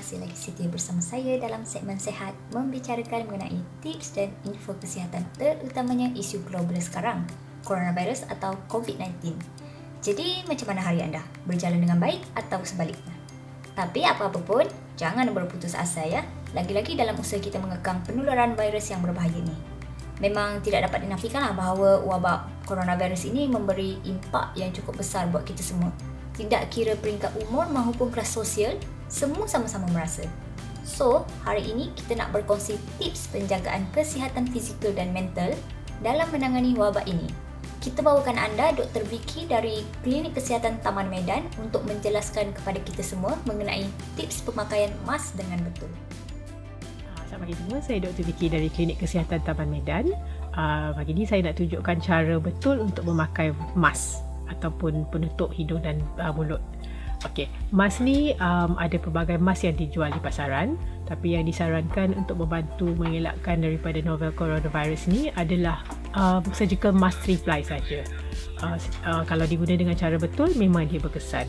masih lagi setia bersama saya dalam segmen sehat membicarakan mengenai tips dan info kesihatan terutamanya isu global sekarang, coronavirus atau COVID-19. Jadi macam mana hari anda? Berjalan dengan baik atau sebaliknya? Tapi apa-apa pun, jangan berputus asa ya. Lagi-lagi dalam usaha kita mengekang penularan virus yang berbahaya ini. Memang tidak dapat dinafikanlah bahawa wabak coronavirus ini memberi impak yang cukup besar buat kita semua. Tidak kira peringkat umur maupun kelas sosial, semua sama-sama merasa. So, hari ini kita nak berkongsi tips penjagaan kesihatan fizikal dan mental dalam menangani wabak ini. Kita bawakan anda Dr. Vicky dari Klinik Kesihatan Taman Medan untuk menjelaskan kepada kita semua mengenai tips pemakaian mask dengan betul. Ah, selamat pagi semua, saya Dr. Vicky dari Klinik Kesihatan Taman Medan. Uh, pagi ini saya nak tunjukkan cara betul untuk memakai mask ataupun penutup hidung dan uh, mulut. Okey, mask ni um, ada pelbagai mask yang dijual di pasaran tapi yang disarankan untuk membantu mengelakkan daripada novel coronavirus ni adalah um, surgical mask 3 ply saja. Uh, uh, kalau digunakan dengan cara betul memang dia berkesan.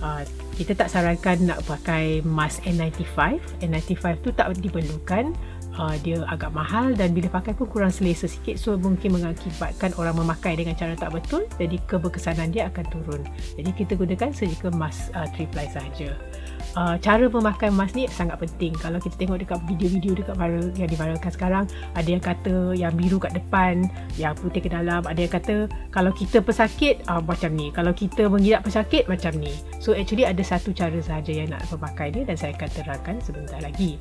Uh, kita tak sarankan nak pakai mask N95. N95 tu tak diperlukan uh, dia agak mahal dan bila pakai pun kurang selesa sikit. So mungkin mengakibatkan orang memakai dengan cara tak betul jadi keberkesanan dia akan turun. Jadi kita gunakan surgical mask uh, 3 ply sahaja. Uh, cara memakai mask ni sangat penting. Kalau kita tengok dekat video-video dekat viral yang diviralkan sekarang ada yang kata yang biru kat depan yang putih ke dalam. Ada yang kata kalau kita pesakit uh, macam ni. Kalau kita mengidap pesakit macam ni. So actually ada satu cara sahaja yang nak memakai ni dan saya akan terangkan sebentar lagi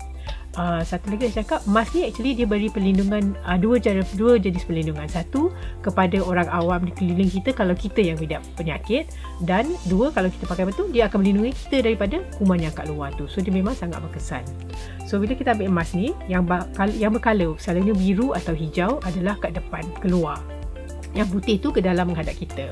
uh, satu lagi saya cakap mask ni actually dia beri perlindungan uh, dua cara dua jenis perlindungan. Satu kepada orang awam di keliling kita kalau kita yang tidak penyakit dan dua kalau kita pakai betul dia akan melindungi kita daripada kuman yang kat luar tu. So dia memang sangat berkesan. So bila kita ambil mask ni yang yang berkala selalunya biru atau hijau adalah kat depan keluar. Yang putih tu ke dalam menghadap kita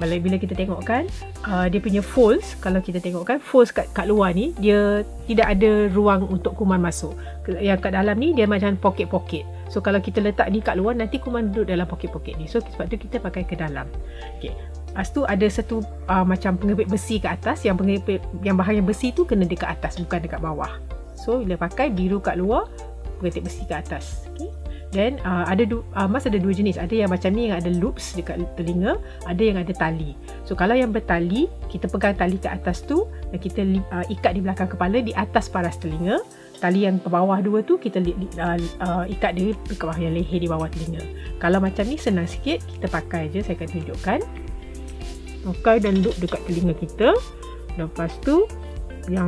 bila, bila kita tengok kan uh, dia punya folds kalau kita tengok kan folds kat, kat luar ni dia tidak ada ruang untuk kuman masuk yang kat dalam ni dia macam pocket-pocket so kalau kita letak ni kat luar nanti kuman duduk dalam pocket-pocket ni so sebab tu kita pakai ke dalam okay. Lepas tu ada satu uh, macam pengepit besi ke atas yang pengepit yang bahagian besi tu kena dekat atas bukan dekat bawah. So bila pakai biru kat luar, pengepit besi ke atas. Okay. Then uh, ada du- uh, mask ada dua jenis. Ada yang macam ni yang ada loops dekat telinga, ada yang ada tali. So kalau yang bertali, kita pegang tali ke atas tu dan kita uh, ikat di belakang kepala di atas paras telinga. Tali yang ke bawah dua tu kita uh, uh, ikat di bawah yang leher di bawah telinga. Kalau macam ni senang sikit, kita pakai je saya akan tunjukkan. Pakai dan loop dekat telinga kita. Lepas tu yang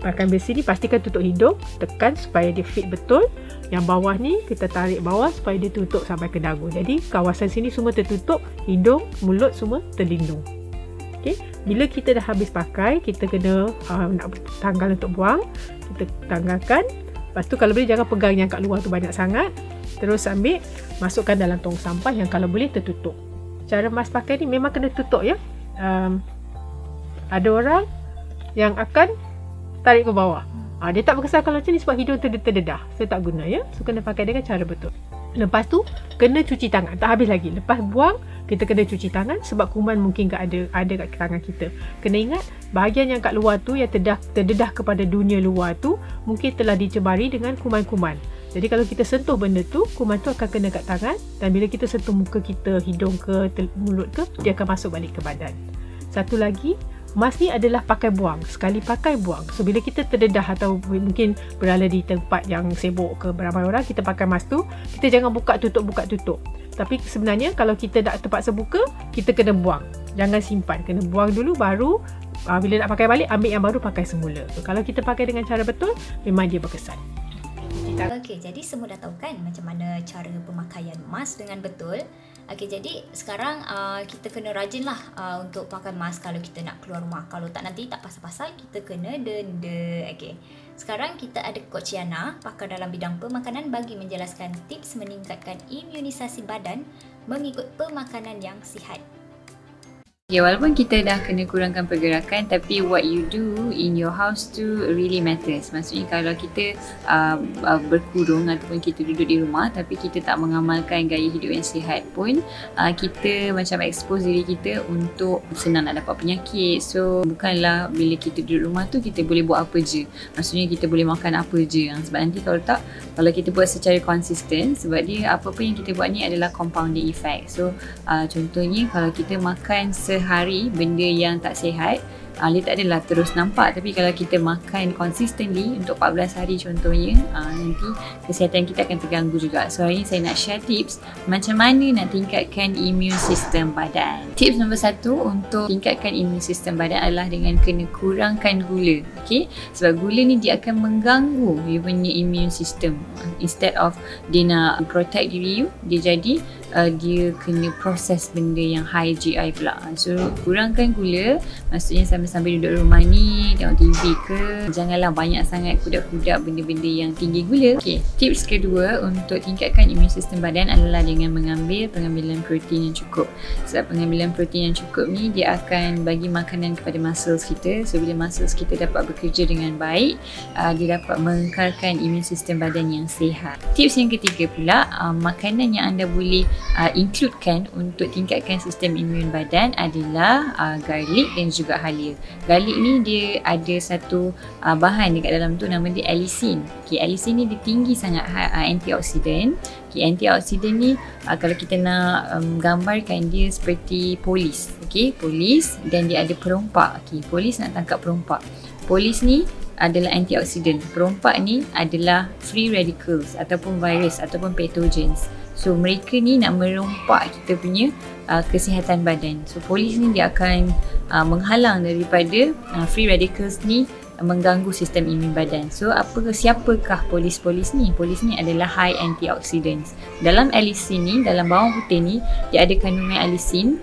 pakaian besi ni pastikan tutup hidung, tekan supaya dia fit betul. Yang bawah ni kita tarik bawah supaya dia tutup sampai ke dagu. Jadi kawasan sini semua tertutup, hidung, mulut semua terlindung. Okey, bila kita dah habis pakai, kita kena uh, nak tanggal untuk buang. Kita tanggalkan. Lepas tu kalau boleh jangan pegang yang kat luar tu banyak sangat. Terus ambil, masukkan dalam tong sampah yang kalau boleh tertutup. Cara mas pakai ni memang kena tutup ya. Um, ada orang yang akan tarik ke bawah. Ha, dia tak berkesan kalau macam ni sebab hidung terdedah. Saya tak guna ya. So kena pakai dengan cara betul. Lepas tu kena cuci tangan. Tak habis lagi. Lepas buang kita kena cuci tangan sebab kuman mungkin tak ada ada kat tangan kita. Kena ingat bahagian yang kat luar tu yang terdedah, terdedah kepada dunia luar tu mungkin telah dicebari dengan kuman-kuman. Jadi kalau kita sentuh benda tu, kuman tu akan kena kat tangan dan bila kita sentuh muka kita, hidung ke, mulut ke, dia akan masuk balik ke badan. Satu lagi, Mask ni adalah pakai buang. Sekali pakai buang. So bila kita terdedah atau mungkin berada di tempat yang sibuk ke beramai orang, kita pakai mask tu, kita jangan buka tutup buka tutup. Tapi sebenarnya kalau kita tak terpaksa buka, kita kena buang. Jangan simpan. Kena buang dulu baru uh, bila nak pakai balik ambil yang baru pakai semula. So, kalau kita pakai dengan cara betul, memang dia berkesan. Okey, jadi semua dah tahu kan macam mana cara pemakaian mask dengan betul. Okey, jadi sekarang uh, kita kena rajinlah uh, untuk pakai mask kalau kita nak keluar rumah. Kalau tak nanti tak pasal-pasal kita kena denda. Okey. Sekarang kita ada Coach Yana, pakar dalam bidang pemakanan bagi menjelaskan tips meningkatkan imunisasi badan mengikut pemakanan yang sihat. Okay, walaupun kita dah kena kurangkan pergerakan tapi what you do in your house tu really matters. Maksudnya kalau kita uh, uh, berkurung ataupun kita duduk di rumah tapi kita tak mengamalkan gaya hidup yang sihat pun uh, kita macam expose diri kita untuk senang nak dapat penyakit. So bukanlah bila kita duduk rumah tu kita boleh buat apa je. Maksudnya kita boleh makan apa je. Sebab nanti kalau tak, kalau kita buat secara konsisten sebab dia apa-apa yang kita buat ni adalah compounding effect. So uh, contohnya kalau kita makan se sehari benda yang tak sihat uh, dia tak adalah terus nampak. Tapi kalau kita makan consistently untuk 14 hari contohnya uh, nanti kesihatan kita akan terganggu juga. So hari ni saya nak share tips macam mana nak tingkatkan immune system badan. Tips nombor satu untuk tingkatkan immune system badan adalah dengan kena kurangkan gula okay? sebab gula ni dia akan mengganggu you punya immune system instead of dia nak protect diri you dia jadi uh, dia kena proses benda yang high GI pula. So kurangkan gula maksudnya sama sambil duduk rumah ni tengok TV ke janganlah banyak sangat kudak-kudak benda-benda yang tinggi gula. Okay. tips kedua untuk tingkatkan imun sistem badan adalah dengan mengambil pengambilan protein yang cukup. Sebab pengambilan protein yang cukup ni dia akan bagi makanan kepada muscles kita. So bila muscles kita dapat bekerja dengan baik uh, dia dapat mengekalkan imun sistem badan yang sihat. Tips yang ketiga pula uh, makanan yang anda boleh uh, includekan untuk tingkatkan sistem imun badan adalah uh, garlic dan juga halia Garlic ni dia ada satu uh, bahan dekat dalam tu nama dia allicin. Okay, allicin ni dia tinggi sangat uh, antioksidan. Okay, antioksidan ni uh, kalau kita nak um, gambarkan dia seperti polis. Okay, polis dan dia ada perompak. Okay, polis nak tangkap perompak. Polis ni adalah antioksidan. Perompak ni adalah free radicals ataupun virus ataupun pathogens. So mereka ni nak merompak kita punya uh, kesihatan badan. So polis ni dia akan uh, menghalang daripada uh, free radicals ni mengganggu sistem imun badan. So apa siapakah polis-polis ni? Polis ni adalah high antioxidants. Dalam allicin ni, dalam bawang putih ni, dia ada kandungan allicin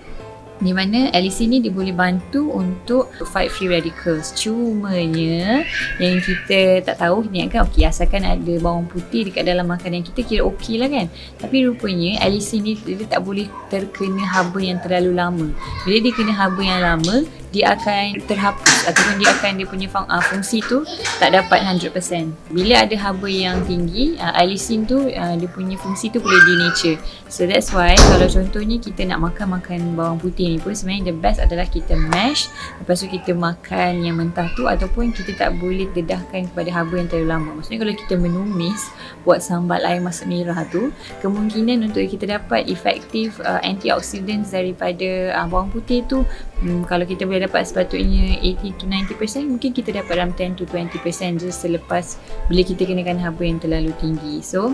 di mana LEC ni dia boleh bantu untuk fight free radicals. Cumanya yang kita tak tahu ni kan? Okey asalkan ada bawang putih dekat dalam makanan kita kira okey lah kan? Tapi rupanya LEC ni dia tak boleh terkena haba yang terlalu lama. Bila dia kena haba yang lama dia akan terhapus ataupun dia akan dia punya fung, uh, fungsi tu tak dapat 100%. Bila ada haba yang tinggi, uh, allicin tu uh, dia punya fungsi tu boleh denature. So that's why kalau contohnya kita nak makan makan bawang putih ni pun sebenarnya the best adalah kita mash lepas tu kita makan yang mentah tu ataupun kita tak boleh dedahkan kepada haba yang terlalu lama. Maksudnya kalau kita menumis buat sambal air masak merah tu, kemungkinan untuk kita dapat efektif uh, antioxidants daripada uh, bawang putih tu um, kalau kita boleh dapat sepatutnya 80 to 90% mungkin kita dapat dalam 10 to 20% je selepas bila kita kenakan haba yang terlalu tinggi. So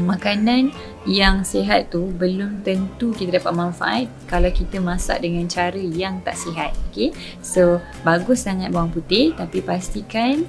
makanan yang sihat tu belum tentu kita dapat manfaat kalau kita masak dengan cara yang tak sihat okay? so bagus sangat bawang putih tapi pastikan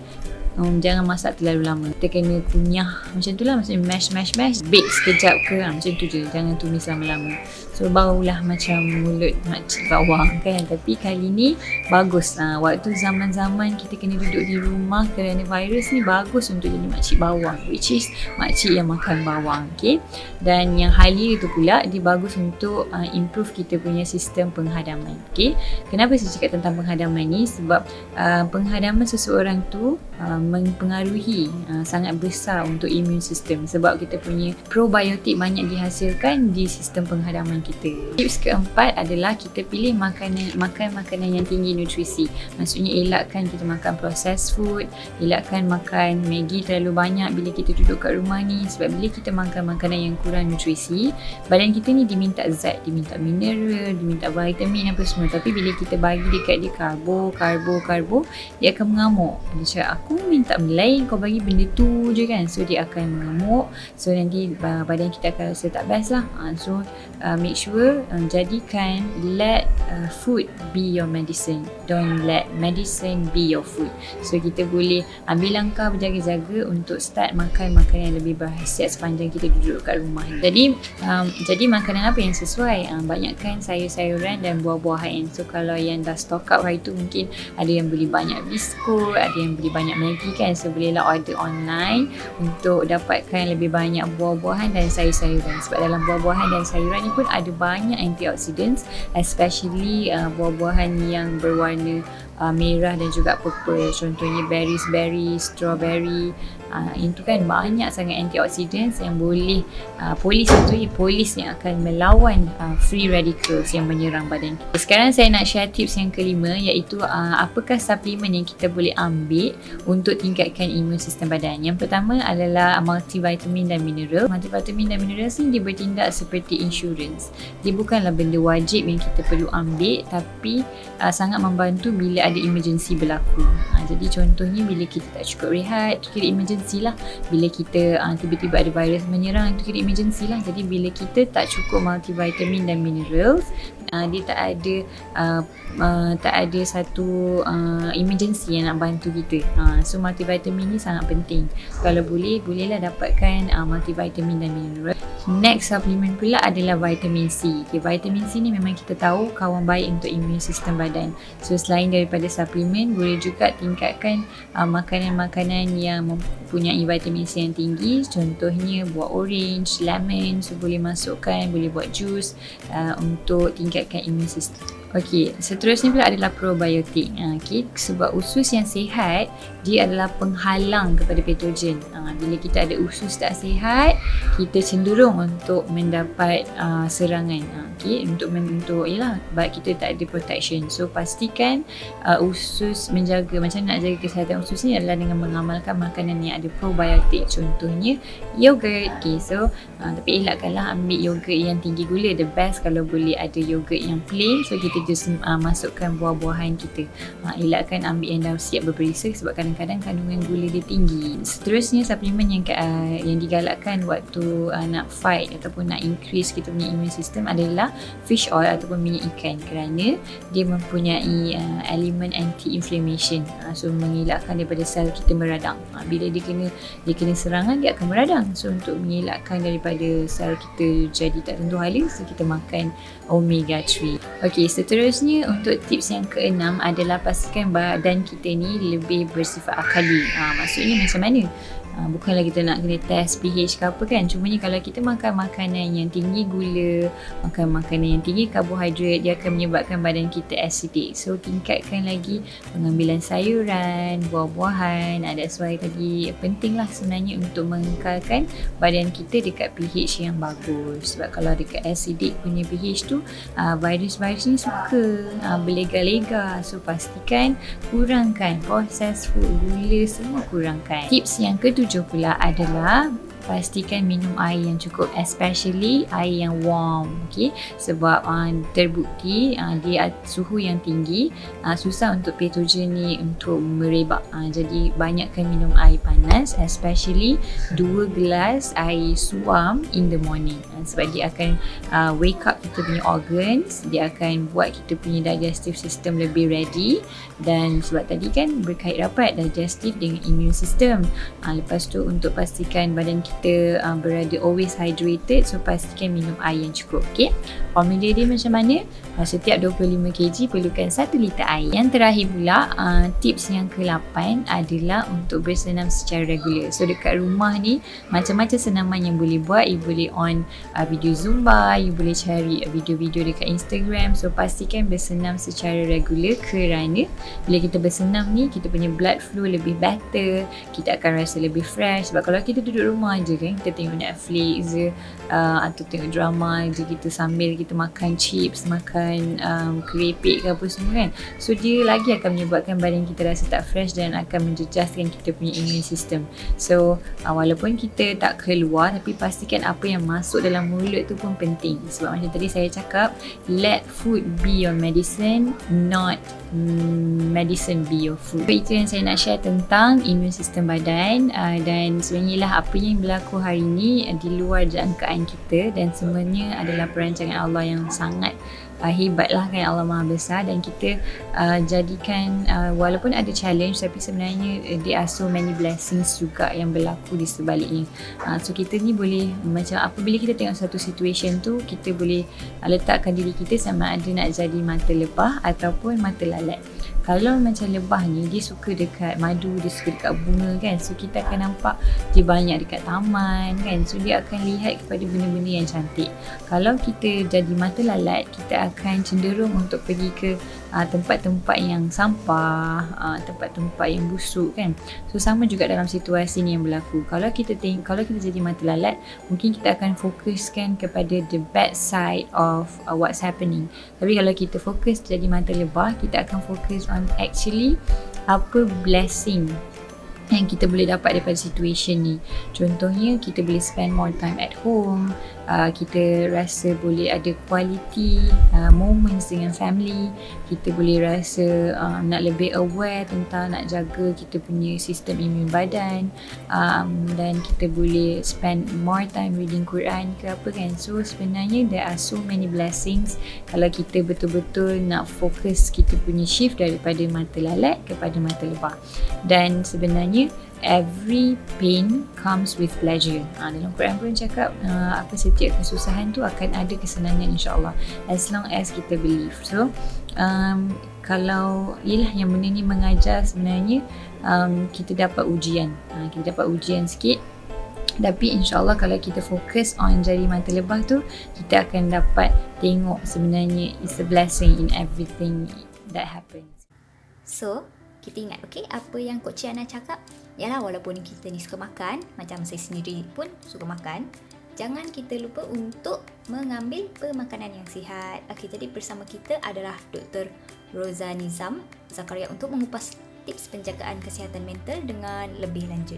um, jangan masak terlalu lama. Kita kena kunyah macam tu lah maksudnya mash mash mash. Bake sekejap ke ha, macam tu je jangan tumis lama-lama so baulah macam mulut makcik bawang kan tapi kali ni bagus lah waktu zaman-zaman kita kena duduk di rumah kerana virus ni bagus untuk jadi makcik bawang which is makcik yang makan bawang okay? dan yang halia tu pula dia bagus untuk uh, improve kita punya sistem penghadaman okay? kenapa saya cakap tentang penghadaman ni sebab uh, penghadaman seseorang tu uh, mempengaruhi uh, sangat besar untuk imun sistem sebab kita punya probiotik banyak dihasilkan di sistem penghadaman kita. Tips keempat adalah kita pilih makanan makan makanan yang tinggi nutrisi. Maksudnya elakkan kita makan processed food, elakkan makan Maggi terlalu banyak bila kita duduk kat rumah ni sebab bila kita makan makanan yang kurang nutrisi, badan kita ni diminta zat, diminta mineral, diminta vitamin apa semua tapi bila kita bagi dekat dia karbo, karbo, karbo, dia akan mengamuk. Dia cakap aku minta benda lain kau bagi benda tu je kan so dia akan mengamuk so nanti badan kita akan rasa tak best lah uh, so uh, make sure uh, jadikan let uh, food be your medicine. Don't let medicine be your food. So kita boleh ambil langkah berjaga-jaga untuk start makan makanan yang lebih berhasiat sepanjang kita duduk kat rumah. Jadi um, jadi makanan apa yang sesuai? Uh, banyakkan sayur-sayuran dan buah-buahan. So kalau yang dah stock up hari tu mungkin ada yang beli banyak biskut ada yang beli banyak Maggi kan? So bolehlah order online untuk dapatkan lebih banyak buah-buahan dan sayur-sayuran. Sebab dalam buah-buahan dan sayuran ni pun ada banyak antioxidants especially especially uh, buah-buahan yang berwarna uh, merah dan juga purple. Contohnya berries berry strawberry uh, itu kan banyak sangat antioxidants yang boleh uh, polis itu polis yang akan melawan uh, free radicals yang menyerang badan kita. Sekarang saya nak share tips yang kelima iaitu uh, apakah suplemen yang kita boleh ambil untuk tingkatkan imun sistem badan? Yang pertama adalah multivitamin dan mineral. Multivitamin dan mineral ni dia bertindak seperti insurance. Dia bukanlah benda wajib yang kita perlu ambil tapi uh, sangat membantu bila ada emergency berlaku. Ha, jadi contohnya bila kita tak cukup rehat, itu kira emergency lah. Bila kita uh, tiba-tiba ada virus menyerang, itu kira emergency lah. Jadi bila kita tak cukup multivitamin dan minerals, uh, dia tak ada uh, uh, tak ada satu uh, emergency yang nak bantu kita. Uh, so multivitamin ni sangat penting. Kalau boleh, bolehlah dapatkan uh, multivitamin dan mineral. Next supplement pula adalah vitamin C. Okay, vitamin C ni memang kita tahu kawan baik untuk imun sistem badan. So selain daripada suplemen, boleh juga tingkatkan uh, makanan-makanan yang mempunyai vitamin C yang tinggi. Contohnya buah orange, lemon. So boleh masukkan, boleh buat jus uh, untuk tingkatkan imun sistem. Okey, seterusnya pula adalah probiotik. Ha, okay, sebab usus yang sihat, dia adalah penghalang kepada patogen. Ha, bila kita ada usus tak sihat, kita cenderung untuk mendapat uh, serangan. Ha, okay, untuk untuk yalah, sebab kita tak ada protection. So pastikan uh, usus menjaga macam nak jaga kesihatan usus ni adalah dengan mengamalkan makanan yang ada probiotik. Contohnya yogurt. Okay, so uh, tapi elakkanlah ambil yogurt yang tinggi gula. The best kalau boleh ada yogurt yang plain. So kita just uh, masukkan buah-buahan kita. Uh, elakkan ambil yang dah siap berperisa sebab kadang-kadang kandungan gula dia tinggi. Seterusnya suplemen yang uh, yang digalakkan waktu uh, nak fight ataupun nak increase kita punya immune system adalah fish oil ataupun minyak ikan kerana dia mempunyai uh, elemen anti-inflammation. Uh, so mengelakkan daripada sel kita meradang. Uh, bila dia kena dia kena serangan dia akan meradang. So untuk mengelakkan daripada sel kita jadi tak tentu hala so kita makan omega 3 ok seterusnya Seterusnya untuk tips yang keenam adalah pastikan badan kita ni lebih bersifat akali. Ha, maksudnya macam mana? Ha, bukanlah kita nak kena test pH ke apa kan Cuma ni kalau kita makan makanan yang tinggi gula Makan makanan yang tinggi karbohidrat Dia akan menyebabkan badan kita acidic So tingkatkan lagi pengambilan sayuran, buah-buahan ha, That's why tadi penting lah sebenarnya untuk mengekalkan badan kita dekat pH yang bagus Sebab kalau dekat acidic punya pH tu ha, Virus-virus ni suka. Ha, berlega-lega So pastikan kurangkan processed food, gula semua kurangkan. Tips yang ketujuh pula adalah pastikan minum air yang cukup especially air yang warm okay? sebab uh, terbukti uh, dia suhu yang tinggi uh, susah untuk patogen ni untuk merebak uh, jadi banyakkan minum air panas especially 2 gelas air suam in the morning uh, sebab dia akan uh, wake up kita punya organs dia akan buat kita punya digestive system lebih ready dan sebab tadi kan berkait rapat digestive dengan immune system uh, lepas tu untuk pastikan badan kita kita uh, berada always hydrated so pastikan minum air yang cukup okay formula dia macam mana uh, setiap 25 kg perlukan 1 liter air. Yang terakhir pula uh, tips yang ke-8 adalah untuk bersenam secara regular. So dekat rumah ni macam-macam senaman yang boleh buat. You boleh on uh, video zumba you boleh cari video-video dekat instagram. So pastikan bersenam secara regular kerana bila kita bersenam ni kita punya blood flow lebih better kita akan rasa lebih fresh. Sebab kalau kita duduk rumah je kan kita tengok Netflix je uh, atau tengok drama je kita sambil kita makan chips makan um, keripik ke apa semua kan. So dia lagi akan menyebabkan badan kita rasa tak fresh dan akan menjejaskan kita punya immune system. So uh, walaupun kita tak keluar tapi pastikan apa yang masuk dalam mulut tu pun penting. Sebab macam tadi saya cakap let food be your medicine not Hmm, medicine be your food. So, itu yang saya nak share tentang immune system badan uh, dan sebenarnya lah apa yang berlaku hari ini uh, di luar jangkaan kita. Dan semuanya adalah perancangan Allah yang sangat uh, hebat lah kan Allah Maha Besar. Dan kita uh, jadikan uh, walaupun ada challenge tapi sebenarnya uh, there are so many blessings juga yang berlaku di sebaliknya. Uh, so kita ni boleh macam apabila kita tengok satu situation tu kita boleh uh, letakkan diri kita sama ada nak jadi mata lepah ataupun mata lalat Kalau macam lebah ni dia suka dekat madu, dia suka dekat bunga kan. So kita akan nampak dia banyak dekat taman kan. So dia akan lihat kepada benda-benda yang cantik. Kalau kita jadi mata lalat, kita akan cenderung untuk pergi ke uh, tempat-tempat yang sampah, uh, tempat-tempat yang busuk kan. So sama juga dalam situasi ni yang berlaku. Kalau kita tengok kalau kita jadi mata lalat, mungkin kita akan fokuskan kepada the bad side of uh, what's happening. Tapi kalau kita fokus jadi mata lebah, kita akan fokus on actually apa blessing yang kita boleh dapat daripada situation ni. Contohnya kita boleh spend more time at home, uh, kita rasa boleh ada quality uh, moments dengan family, kita boleh rasa uh, nak lebih aware tentang nak jaga kita punya sistem imun badan um, dan kita boleh spend more time reading Quran ke apa kan. So sebenarnya there are so many blessings kalau kita betul-betul nak fokus kita punya shift daripada mata lalat kepada mata lebah. Dan sebenarnya every pain comes with pleasure. Ha, dalam Quran pun cakap uh, apa setiap kesusahan tu akan ada kesenangan insyaAllah as long as kita believe. So um, kalau ialah yang benda ni mengajar sebenarnya um, kita dapat ujian. Ha, kita dapat ujian sikit tapi insyaAllah kalau kita fokus on jari mata lebah tu kita akan dapat tengok sebenarnya it's a blessing in everything that happens. So, kita ingat okay apa yang Coach Ciana cakap Yalah walaupun kita ni suka makan Macam saya sendiri pun suka makan Jangan kita lupa untuk mengambil pemakanan yang sihat Okay jadi bersama kita adalah Dr. Roza Nizam Zakaria untuk mengupas tips penjagaan kesihatan mental dengan lebih lanjut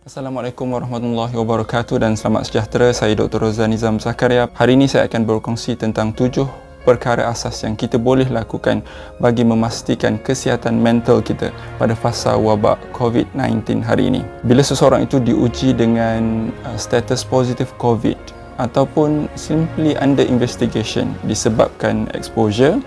Assalamualaikum warahmatullahi wabarakatuh dan selamat sejahtera. Saya Dr. Roza Nizam Zakaria. Hari ini saya akan berkongsi tentang tujuh perkara asas yang kita boleh lakukan bagi memastikan kesihatan mental kita pada fasa wabak COVID-19 hari ini. Bila seseorang itu diuji dengan uh, status positif COVID ataupun simply under investigation disebabkan exposure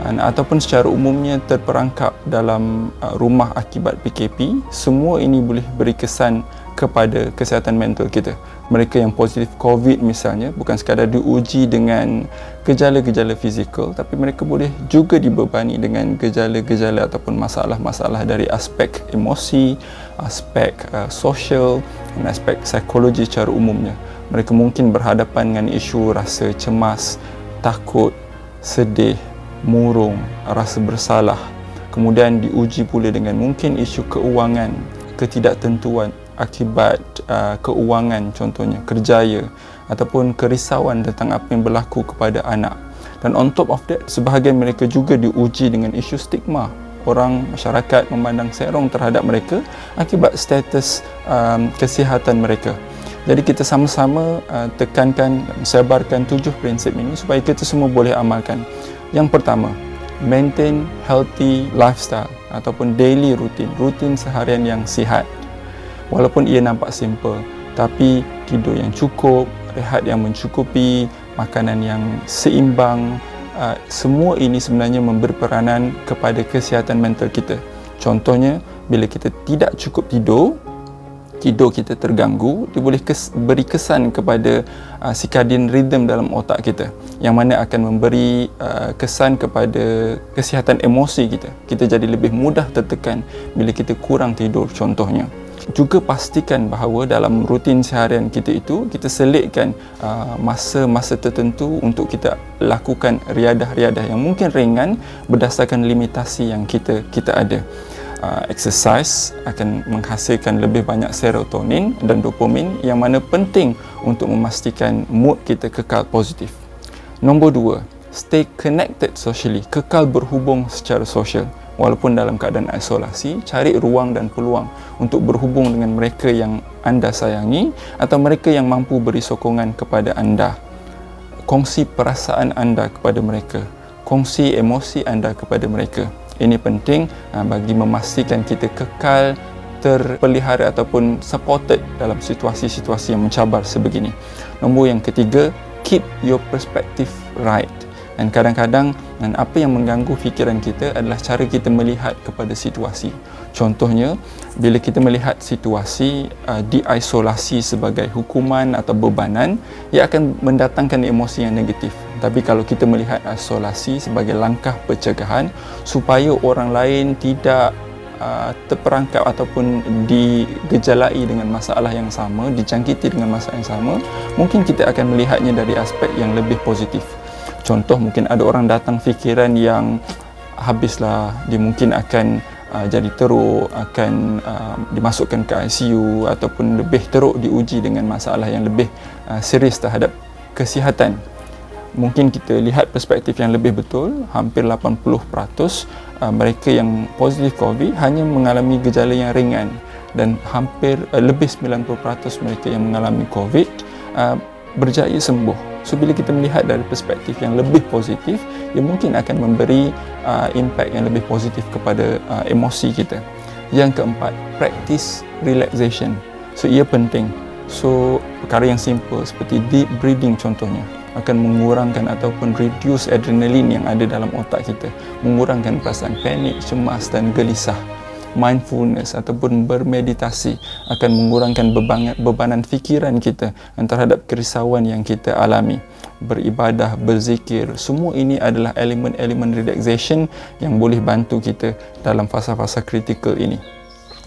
ataupun secara umumnya terperangkap dalam uh, rumah akibat PKP, semua ini boleh beri kesan kepada kesihatan mental kita. Mereka yang positif COVID misalnya bukan sekadar diuji dengan gejala-gejala fizikal tapi mereka boleh juga dibebani dengan gejala-gejala ataupun masalah-masalah dari aspek emosi, aspek uh, sosial dan aspek psikologi secara umumnya. Mereka mungkin berhadapan dengan isu rasa cemas, takut, sedih, murung, rasa bersalah. Kemudian diuji pula dengan mungkin isu keuangan, ketidaktentuan, akibat uh, keuangan contohnya kerjaya ataupun kerisauan tentang apa yang berlaku kepada anak. Dan on top of that sebahagian mereka juga diuji dengan isu stigma. Orang masyarakat memandang serong terhadap mereka akibat status um, kesihatan mereka. Jadi kita sama-sama uh, tekankan sebarkan tujuh prinsip ini supaya kita semua boleh amalkan. Yang pertama maintain healthy lifestyle ataupun daily routine rutin seharian yang sihat walaupun ia nampak simple tapi tidur yang cukup rehat yang mencukupi makanan yang seimbang uh, semua ini sebenarnya memberi peranan kepada kesihatan mental kita. Contohnya bila kita tidak cukup tidur tidur kita terganggu dia boleh kes, beri kesan kepada uh, circadian rhythm dalam otak kita yang mana akan memberi uh, kesan kepada kesihatan emosi kita. Kita jadi lebih mudah tertekan bila kita kurang tidur contohnya juga pastikan bahawa dalam rutin seharian kita itu kita selitkan uh, masa-masa tertentu untuk kita lakukan riadah-riadah yang mungkin ringan berdasarkan limitasi yang kita kita ada. Uh, exercise akan menghasilkan lebih banyak serotonin dan dopamin yang mana penting untuk memastikan mood kita kekal positif. Nombor dua, stay connected socially, kekal berhubung secara sosial walaupun dalam keadaan isolasi cari ruang dan peluang untuk berhubung dengan mereka yang anda sayangi atau mereka yang mampu beri sokongan kepada anda. Kongsi perasaan anda kepada mereka. Kongsi emosi anda kepada mereka. Ini penting ah, bagi memastikan kita kekal terpelihara ataupun supported dalam situasi-situasi yang mencabar sebegini. Nombor yang ketiga keep your perspective right dan kadang-kadang dan apa yang mengganggu fikiran kita adalah cara kita melihat kepada situasi. Contohnya, bila kita melihat situasi uh, diisolasi sebagai hukuman atau bebanan, ia akan mendatangkan emosi yang negatif. Tapi kalau kita melihat isolasi sebagai langkah pencegahan supaya orang lain tidak uh, terperangkap ataupun digejalai dengan masalah yang sama, dijangkiti dengan masalah yang sama, mungkin kita akan melihatnya dari aspek yang lebih positif. Contoh mungkin ada orang datang fikiran yang habislah dia mungkin akan uh, jadi teruk akan uh, dimasukkan ke ICU ataupun lebih teruk diuji dengan masalah yang lebih uh, serius terhadap kesihatan. Mungkin kita lihat perspektif yang lebih betul hampir 80% uh, mereka yang positif COVID hanya mengalami gejala yang ringan dan hampir uh, lebih 90% mereka yang mengalami COVID uh, berjaya sembuh So bila kita melihat dari perspektif yang lebih positif, ia mungkin akan memberi uh, impact yang lebih positif kepada uh, emosi kita. Yang keempat, practice relaxation. So ia penting. So perkara yang simple seperti deep breathing contohnya akan mengurangkan ataupun reduce adrenalin yang ada dalam otak kita, mengurangkan perasaan panik, cemas dan gelisah mindfulness ataupun bermeditasi akan mengurangkan beban, bebanan fikiran kita terhadap kerisauan yang kita alami. Beribadah, berzikir semua ini adalah elemen-elemen relaxation yang boleh bantu kita dalam fasa-fasa kritikal ini.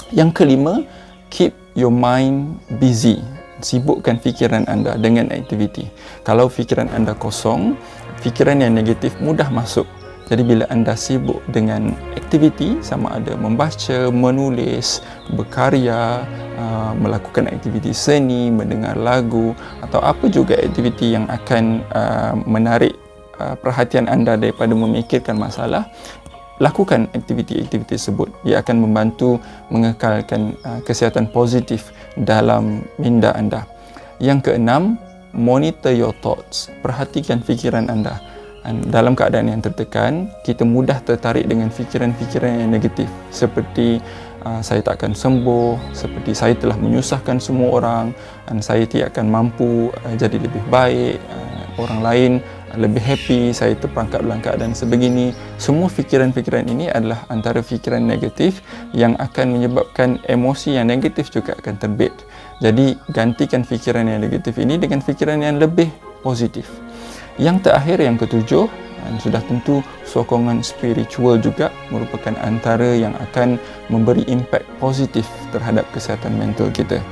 Yang kelima keep your mind busy. Sibukkan fikiran anda dengan aktiviti. Kalau fikiran anda kosong fikiran yang negatif mudah masuk jadi bila anda sibuk dengan aktiviti sama ada membaca, menulis, berkarya, uh, melakukan aktiviti seni, mendengar lagu atau apa juga aktiviti yang akan uh, menarik uh, perhatian anda daripada memikirkan masalah, lakukan aktiviti-aktiviti tersebut. Ia akan membantu mengekalkan kesihatan positif dalam minda anda. Yang keenam, monitor your thoughts. Perhatikan fikiran anda dalam keadaan yang tertekan kita mudah tertarik dengan fikiran-fikiran yang negatif. Seperti uh, saya tak akan sembuh seperti saya telah menyusahkan semua orang dan saya tidak akan mampu uh, jadi lebih baik uh, orang lain lebih happy saya terperangkap dalam keadaan sebegini. Semua fikiran-fikiran ini adalah antara fikiran negatif yang akan menyebabkan emosi yang negatif juga akan terbit. Jadi gantikan fikiran yang negatif ini dengan fikiran yang lebih positif yang terakhir yang ketujuh dan sudah tentu sokongan spiritual juga merupakan antara yang akan memberi impak positif terhadap kesihatan mental kita.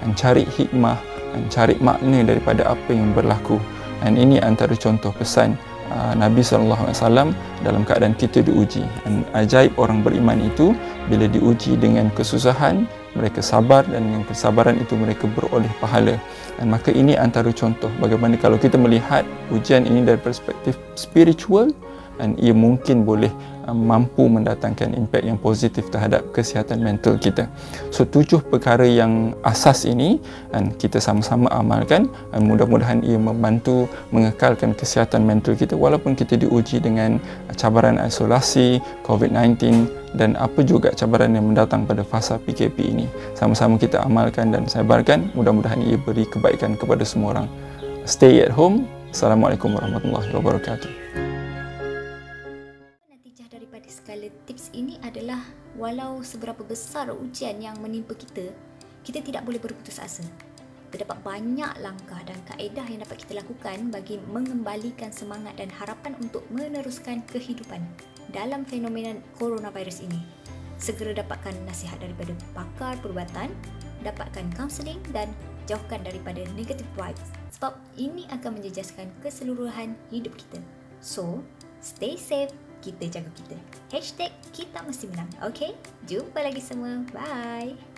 Dan cari hikmah dan cari makna daripada apa yang berlaku. Dan ini antara contoh pesan uh, Nabi sallallahu alaihi wasallam dalam keadaan kita diuji. Dan ajaib orang beriman itu bila diuji dengan kesusahan, mereka sabar dan dengan kesabaran itu mereka beroleh pahala. Dan maka ini antara contoh bagaimana kalau kita melihat ujian ini dari perspektif spiritual dan ia mungkin boleh mampu mendatangkan impak yang positif terhadap kesihatan mental kita. So tujuh perkara yang asas ini dan kita sama-sama amalkan dan mudah-mudahan ia membantu mengekalkan kesihatan mental kita walaupun kita diuji dengan cabaran isolasi, COVID-19 dan apa juga cabaran yang mendatang pada fasa PKP ini. Sama-sama kita amalkan dan sebarkan, mudah-mudahan ia beri kebaikan kepada semua orang. Stay at home. Assalamualaikum warahmatullahi wabarakatuh. Adalah walau seberapa besar ujian yang menimpa kita, kita tidak boleh berputus asa. Terdapat banyak langkah dan kaedah yang dapat kita lakukan bagi mengembalikan semangat dan harapan untuk meneruskan kehidupan dalam fenomena coronavirus ini. Segera dapatkan nasihat daripada pakar perubatan, dapatkan kaunseling dan jauhkan daripada negative vibes sebab ini akan menjejaskan keseluruhan hidup kita. So, stay safe kita jaga kita. Hashtag kita mesti menang. Okay? Jumpa lagi semua. Bye.